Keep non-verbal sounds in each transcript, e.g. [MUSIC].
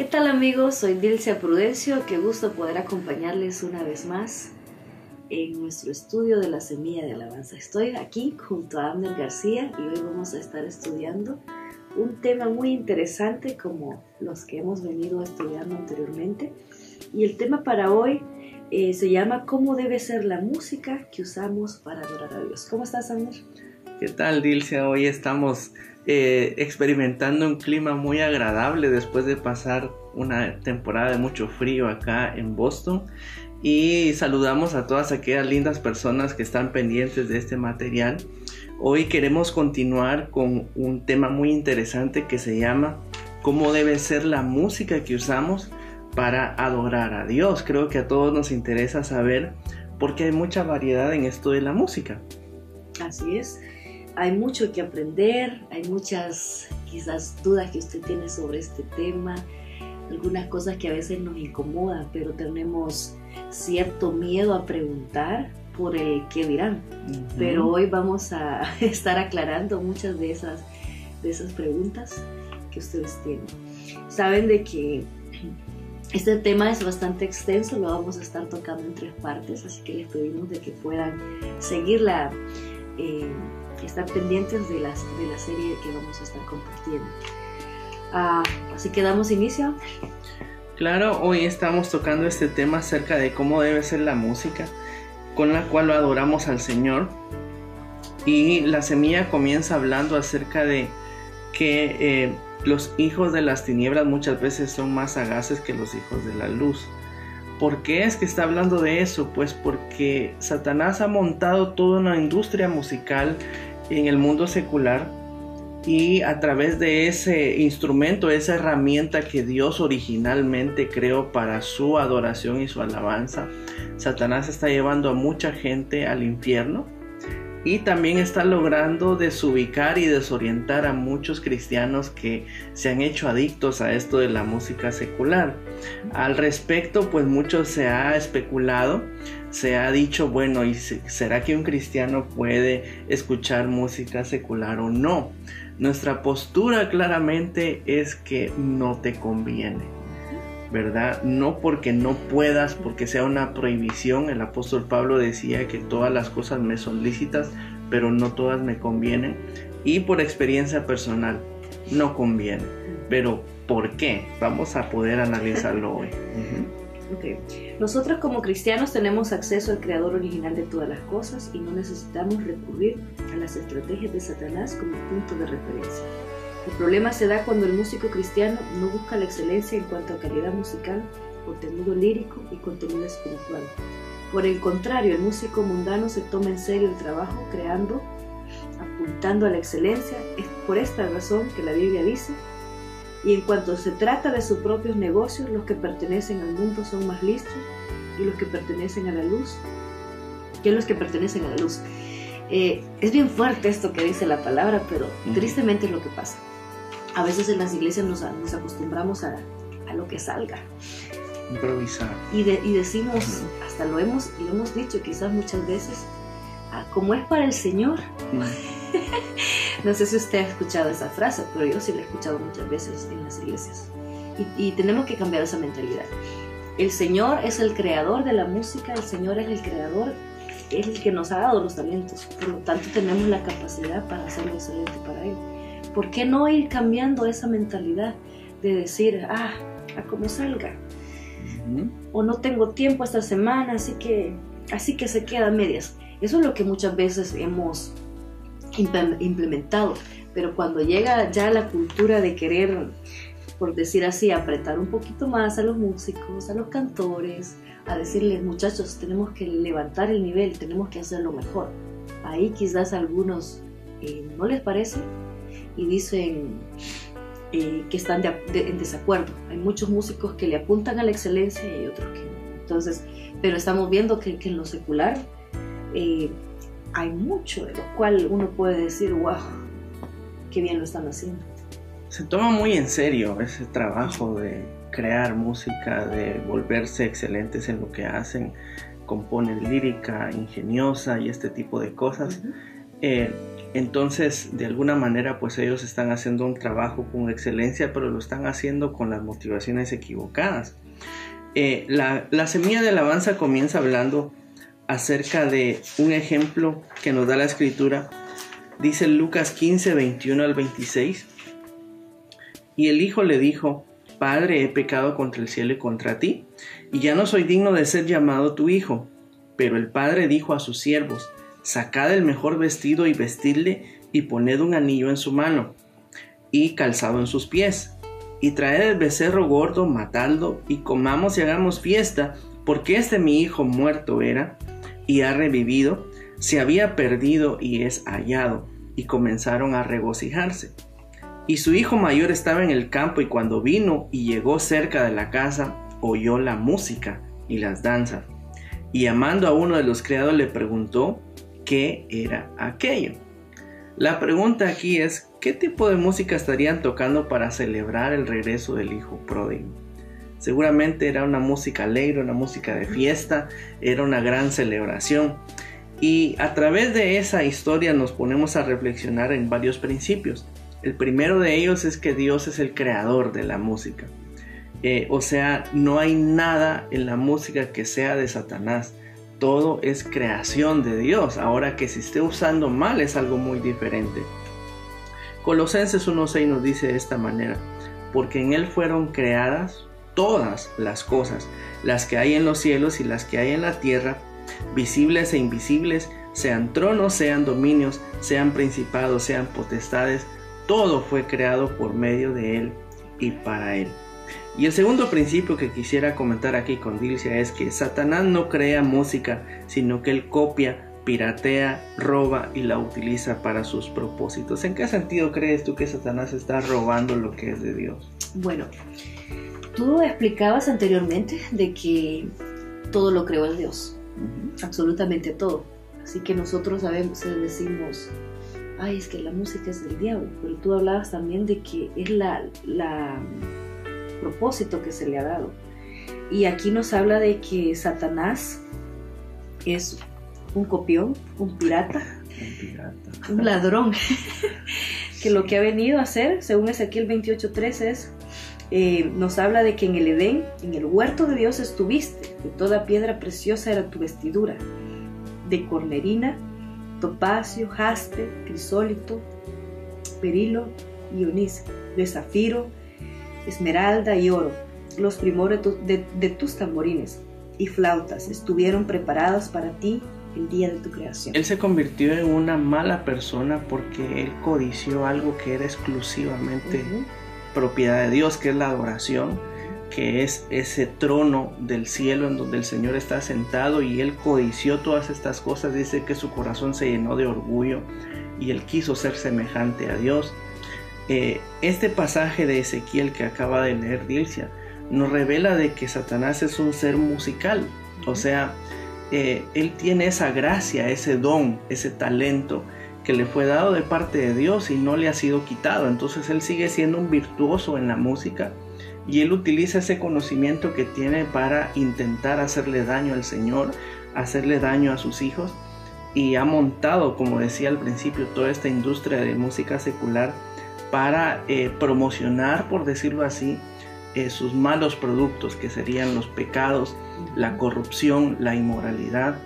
¿Qué tal amigos? Soy Dilcia Prudencio, qué gusto poder acompañarles una vez más en nuestro estudio de la Semilla de Alabanza. Estoy aquí junto a Amner García y hoy vamos a estar estudiando un tema muy interesante como los que hemos venido estudiando anteriormente. Y el tema para hoy eh, se llama ¿Cómo debe ser la música que usamos para adorar a Dios? ¿Cómo estás, Amner? ¿Qué tal, Dilcia? Hoy estamos eh, experimentando un clima muy agradable después de pasar una temporada de mucho frío acá en Boston. Y saludamos a todas aquellas lindas personas que están pendientes de este material. Hoy queremos continuar con un tema muy interesante que se llama cómo debe ser la música que usamos para adorar a Dios. Creo que a todos nos interesa saber porque hay mucha variedad en esto de la música. Así es hay mucho que aprender, hay muchas quizás dudas que usted tiene sobre este tema, algunas cosas que a veces nos incomodan, pero tenemos cierto miedo a preguntar por el que dirán. Pero hoy vamos a [LAUGHS] estar aclarando muchas de esas, de esas preguntas que ustedes tienen. Saben de que este tema es bastante extenso, lo vamos a estar tocando en tres partes, así que les pedimos de que puedan seguirla. Eh, estar pendientes de, las, de la serie que vamos a estar compartiendo. Ah, así que damos inicio. Claro, hoy estamos tocando este tema acerca de cómo debe ser la música con la cual adoramos al Señor. Y la semilla comienza hablando acerca de que eh, los hijos de las tinieblas muchas veces son más sagaces que los hijos de la luz. ¿Por qué es que está hablando de eso? Pues porque Satanás ha montado toda una industria musical en el mundo secular y a través de ese instrumento, esa herramienta que Dios originalmente creó para su adoración y su alabanza, Satanás está llevando a mucha gente al infierno y también está logrando desubicar y desorientar a muchos cristianos que se han hecho adictos a esto de la música secular. Al respecto, pues mucho se ha especulado, se ha dicho, bueno, ¿y será que un cristiano puede escuchar música secular o no? Nuestra postura claramente es que no te conviene ¿verdad? No porque no puedas, porque sea una prohibición. El apóstol Pablo decía que todas las cosas me son lícitas, pero no todas me convienen. Y por experiencia personal, no conviene. Pero, ¿por qué? Vamos a poder analizarlo hoy. [LAUGHS] Nosotros como cristianos tenemos acceso al creador original de todas las cosas y no necesitamos recurrir a las estrategias de Satanás como punto de referencia. El problema se da cuando el músico cristiano no busca la excelencia en cuanto a calidad musical, contenido lírico y contenido espiritual. Por el contrario, el músico mundano se toma en serio el trabajo creando, apuntando a la excelencia. Es por esta razón que la Biblia dice, y en cuanto se trata de sus propios negocios, los que pertenecen al mundo son más listos y los que pertenecen a la luz que los que pertenecen a la luz. Eh, es bien fuerte esto que dice la palabra, pero tristemente es lo que pasa a veces en las iglesias nos, acostumbramos a, lo que salga. Improvisar. Y, y decimos, hasta lo hemos, lo hemos dicho quizás muchas veces, ah, como es para el Señor. [LAUGHS] no sé si usted ha escuchado esa frase, pero yo sí la he escuchado muchas veces en las iglesias. Y, y tenemos que cambiar esa mentalidad. El Señor es el creador de la música, el Señor es el creador, es el que nos ha dado los talentos. Por lo tanto, tenemos la capacidad para hacerlo excelente para Él. ¿Por qué no ir cambiando esa mentalidad de decir, ah, a como salga? O no tengo tiempo esta semana, así que, así que se queda a medias. Eso es lo que muchas veces hemos implementado. Pero cuando llega ya la cultura de querer, por decir así, apretar un poquito más a los músicos, a los cantores, a decirles, muchachos, tenemos que levantar el nivel, tenemos que hacerlo mejor. Ahí quizás a algunos eh, no les parece, y dicen eh, que están en desacuerdo. Hay muchos músicos que le apuntan a la excelencia y otros que no. Entonces, pero estamos viendo que, en lo secular eh, hay mucho de lo cual uno puede decir, wow, qué bien lo están haciendo. Se toma muy en serio ese trabajo de crear música, de volverse excelentes en lo que hacen, componen lírica ingeniosa y este tipo de cosas. Entonces, de alguna manera, pues ellos están haciendo un trabajo con excelencia, pero lo están haciendo con las motivaciones equivocadas. Eh, la, la semilla de alabanza comienza hablando acerca de un ejemplo que nos da la escritura. Dice Lucas 15, 21 al 26. Y el hijo le dijo, Padre, he pecado contra el cielo y contra ti, y ya no soy digno de ser llamado tu hijo. Pero el padre dijo a sus siervos, Sacad el mejor vestido y vestidle, y poned un anillo en su mano, y calzado en sus pies, y traed el becerro gordo, matadlo, y comamos y hagamos fiesta, porque este mi hijo muerto era, y ha revivido, se había perdido y es hallado, y comenzaron a regocijarse. Y su hijo mayor estaba en el campo y cuando vino y llegó cerca de la casa, oyó la música y las danzas. Y llamando a uno de los criados le preguntó qué era aquello. La pregunta aquí es, ¿qué tipo de música estarían tocando para celebrar el regreso del hijo pródigo? Seguramente era una música alegre, una música de fiesta, era una gran celebración. Y a través de esa historia nos ponemos a reflexionar en varios principios. El primero de ellos es que Dios es el creador de la música. Eh, o sea, no hay nada en la música que sea de Satanás. Todo es creación de Dios. Ahora que se esté usando mal es algo muy diferente. Colosenses 1.6 nos dice de esta manera, porque en Él fueron creadas todas las cosas, las que hay en los cielos y las que hay en la tierra, visibles e invisibles, sean tronos, sean dominios, sean principados, sean potestades, todo fue creado por medio de Él y para Él. Y el segundo principio que quisiera comentar aquí con Dilcia es que Satanás no crea música, sino que él copia, piratea, roba y la utiliza para sus propósitos. ¿En qué sentido crees tú que Satanás está robando lo que es de Dios? Bueno, Tú explicabas anteriormente de que todo lo creó el Dios, absolutamente todo. Así que nosotros sabemos, eh, decimos, ay, es que la música es del diablo, pero tú hablabas también de que es la, la propósito que se le ha dado. Y aquí nos habla de que Satanás es un copión, un pirata, un, pirata. un ladrón, [LAUGHS] que lo que ha venido a hacer, según Ezequiel 28.3, es eh, nos habla de que en el Edén, en el huerto de Dios estuviste, de toda piedra preciosa era tu vestidura, de cornerina, topacio, jaspe, crisólito, perilo y onís, de zafiro, esmeralda y oro. Los primores de, de tus tamborines y flautas estuvieron preparados para ti el día de tu creación. Él se convirtió en una mala persona porque él codició algo que era exclusivamente propiedad de Dios, que es la adoración, que es ese trono del cielo en donde el Señor está sentado y él codició todas estas cosas, dice que su corazón se llenó de orgullo y él quiso ser semejante a Dios. Eh, este pasaje de Ezequiel que acaba de leer Dilcia nos revela de que Satanás es un ser musical, o sea, eh, él tiene esa gracia, ese don, ese talento que le fue dado de parte de Dios y no le ha sido quitado. Entonces él sigue siendo un virtuoso en la música y él utiliza ese conocimiento que tiene para intentar hacerle daño al Señor, hacerle daño a sus hijos. Y ha montado, como decía al principio, toda esta industria de música secular para eh, promocionar, por decirlo así, eh, sus malos productos, que serían los pecados, la corrupción, la inmoralidad.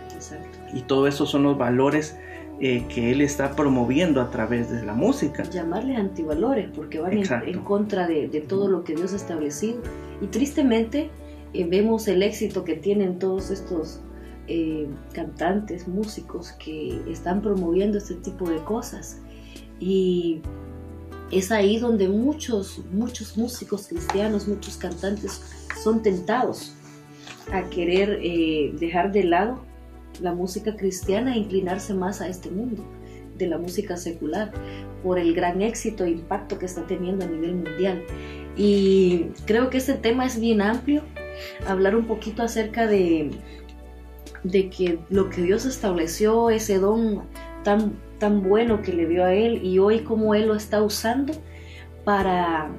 Y todo eso son los valores eh, que él está promoviendo a través de la música. Llamarle antivalores, porque van en, contra de, todo lo que Dios ha establecido. Y tristemente eh, vemos el éxito que tienen todos estos eh, cantantes, músicos que están promoviendo este tipo de cosas. Y es ahí donde muchos, muchos músicos cristianos, muchos cantantes son tentados a querer dejar de lado la música cristiana e inclinarse más a este mundo de la música secular por el gran éxito e impacto que está teniendo a nivel mundial. Y creo que este tema es bien amplio, hablar un poquito acerca de, de que lo que Dios estableció, ese don tan, tan bueno que le dio a Él y hoy cómo Él lo está usando para,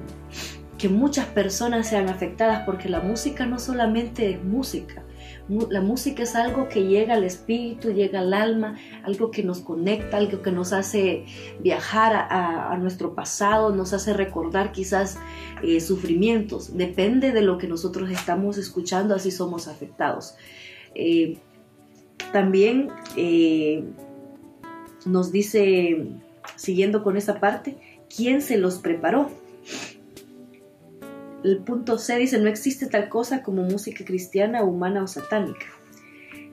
que muchas personas sean afectadas porque la música no solamente es música, la música es algo que llega al espíritu, llega al alma, algo que nos conecta, algo que nos hace viajar a, nuestro pasado, nos hace recordar quizás eh, sufrimientos. Depende de lo que nosotros estamos escuchando, así somos afectados. Eh, también eh, nos dice, siguiendo con esa parte, ¿quién se los preparó? El punto C dice, no existe tal cosa como música cristiana, humana o satánica.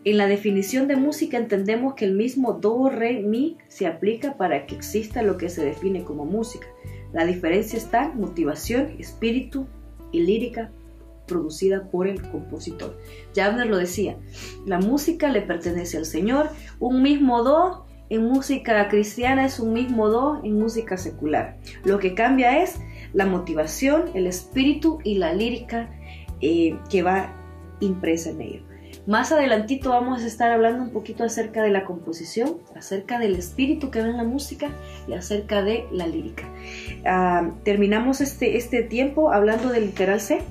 En la definición de música entendemos que el mismo do, re, mi se aplica para que exista lo que se define como música. La diferencia está en motivación, espíritu y lírica producida por el compositor. Ya Abner lo decía, la música le pertenece al Señor, un mismo do en música cristiana es un mismo do en música secular. Lo que cambia es la motivación, el espíritu y la lírica eh, que va impresa en ello. Más adelantito vamos a estar hablando un poquito acerca de la composición, acerca del espíritu que va en la música y acerca de la lírica. Ah, terminamos este, este tiempo hablando del literal C.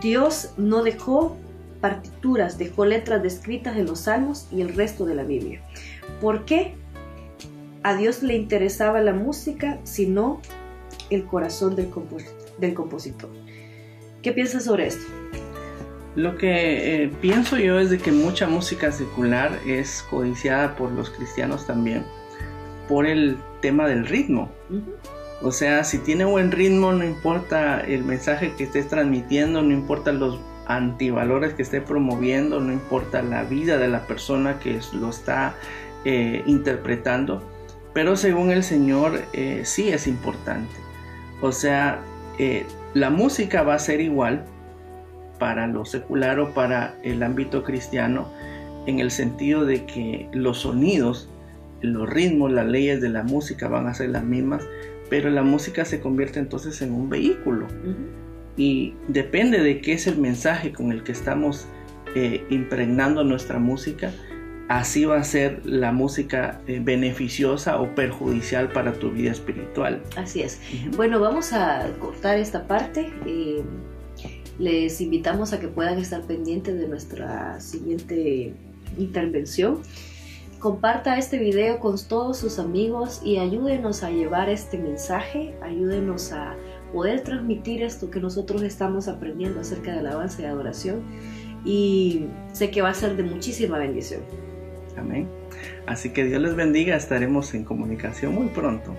Dios no dejó partituras, dejó letras descritas en los salmos y el resto de la Biblia. ¿Por qué? A Dios le interesaba la música, sino el corazón del, del compositor. ¿Qué piensas sobre esto? Lo que eh, pienso yo es de que mucha música secular es codiciada por los cristianos también, por el tema del ritmo. O sea, si tiene buen ritmo, no importa el mensaje que estés transmitiendo, no importa los antivalores que esté promoviendo, no importa la vida de la persona que lo está eh, interpretando, pero según el Señor eh, sí es importante. O sea, eh, la música va a ser igual para lo secular o para el ámbito cristiano en el sentido de que los sonidos, los ritmos, las leyes de la música van a ser las mismas, pero la música se convierte entonces en un vehículo y depende de qué es el mensaje con el que estamos eh, impregnando nuestra música, así va a ser la música eh, beneficiosa o perjudicial para tu vida espiritual. Así es. Bueno, vamos a cortar esta parte. Eh, les invitamos a que puedan estar pendientes de nuestra siguiente intervención. Comparta este video con todos sus amigos y ayúdenos a llevar este mensaje, ayúdenos a poder transmitir esto que nosotros estamos aprendiendo acerca de alabanza y adoración y sé que va a ser de muchísima bendición. Amén. Así que Dios les bendiga, estaremos en comunicación muy pronto.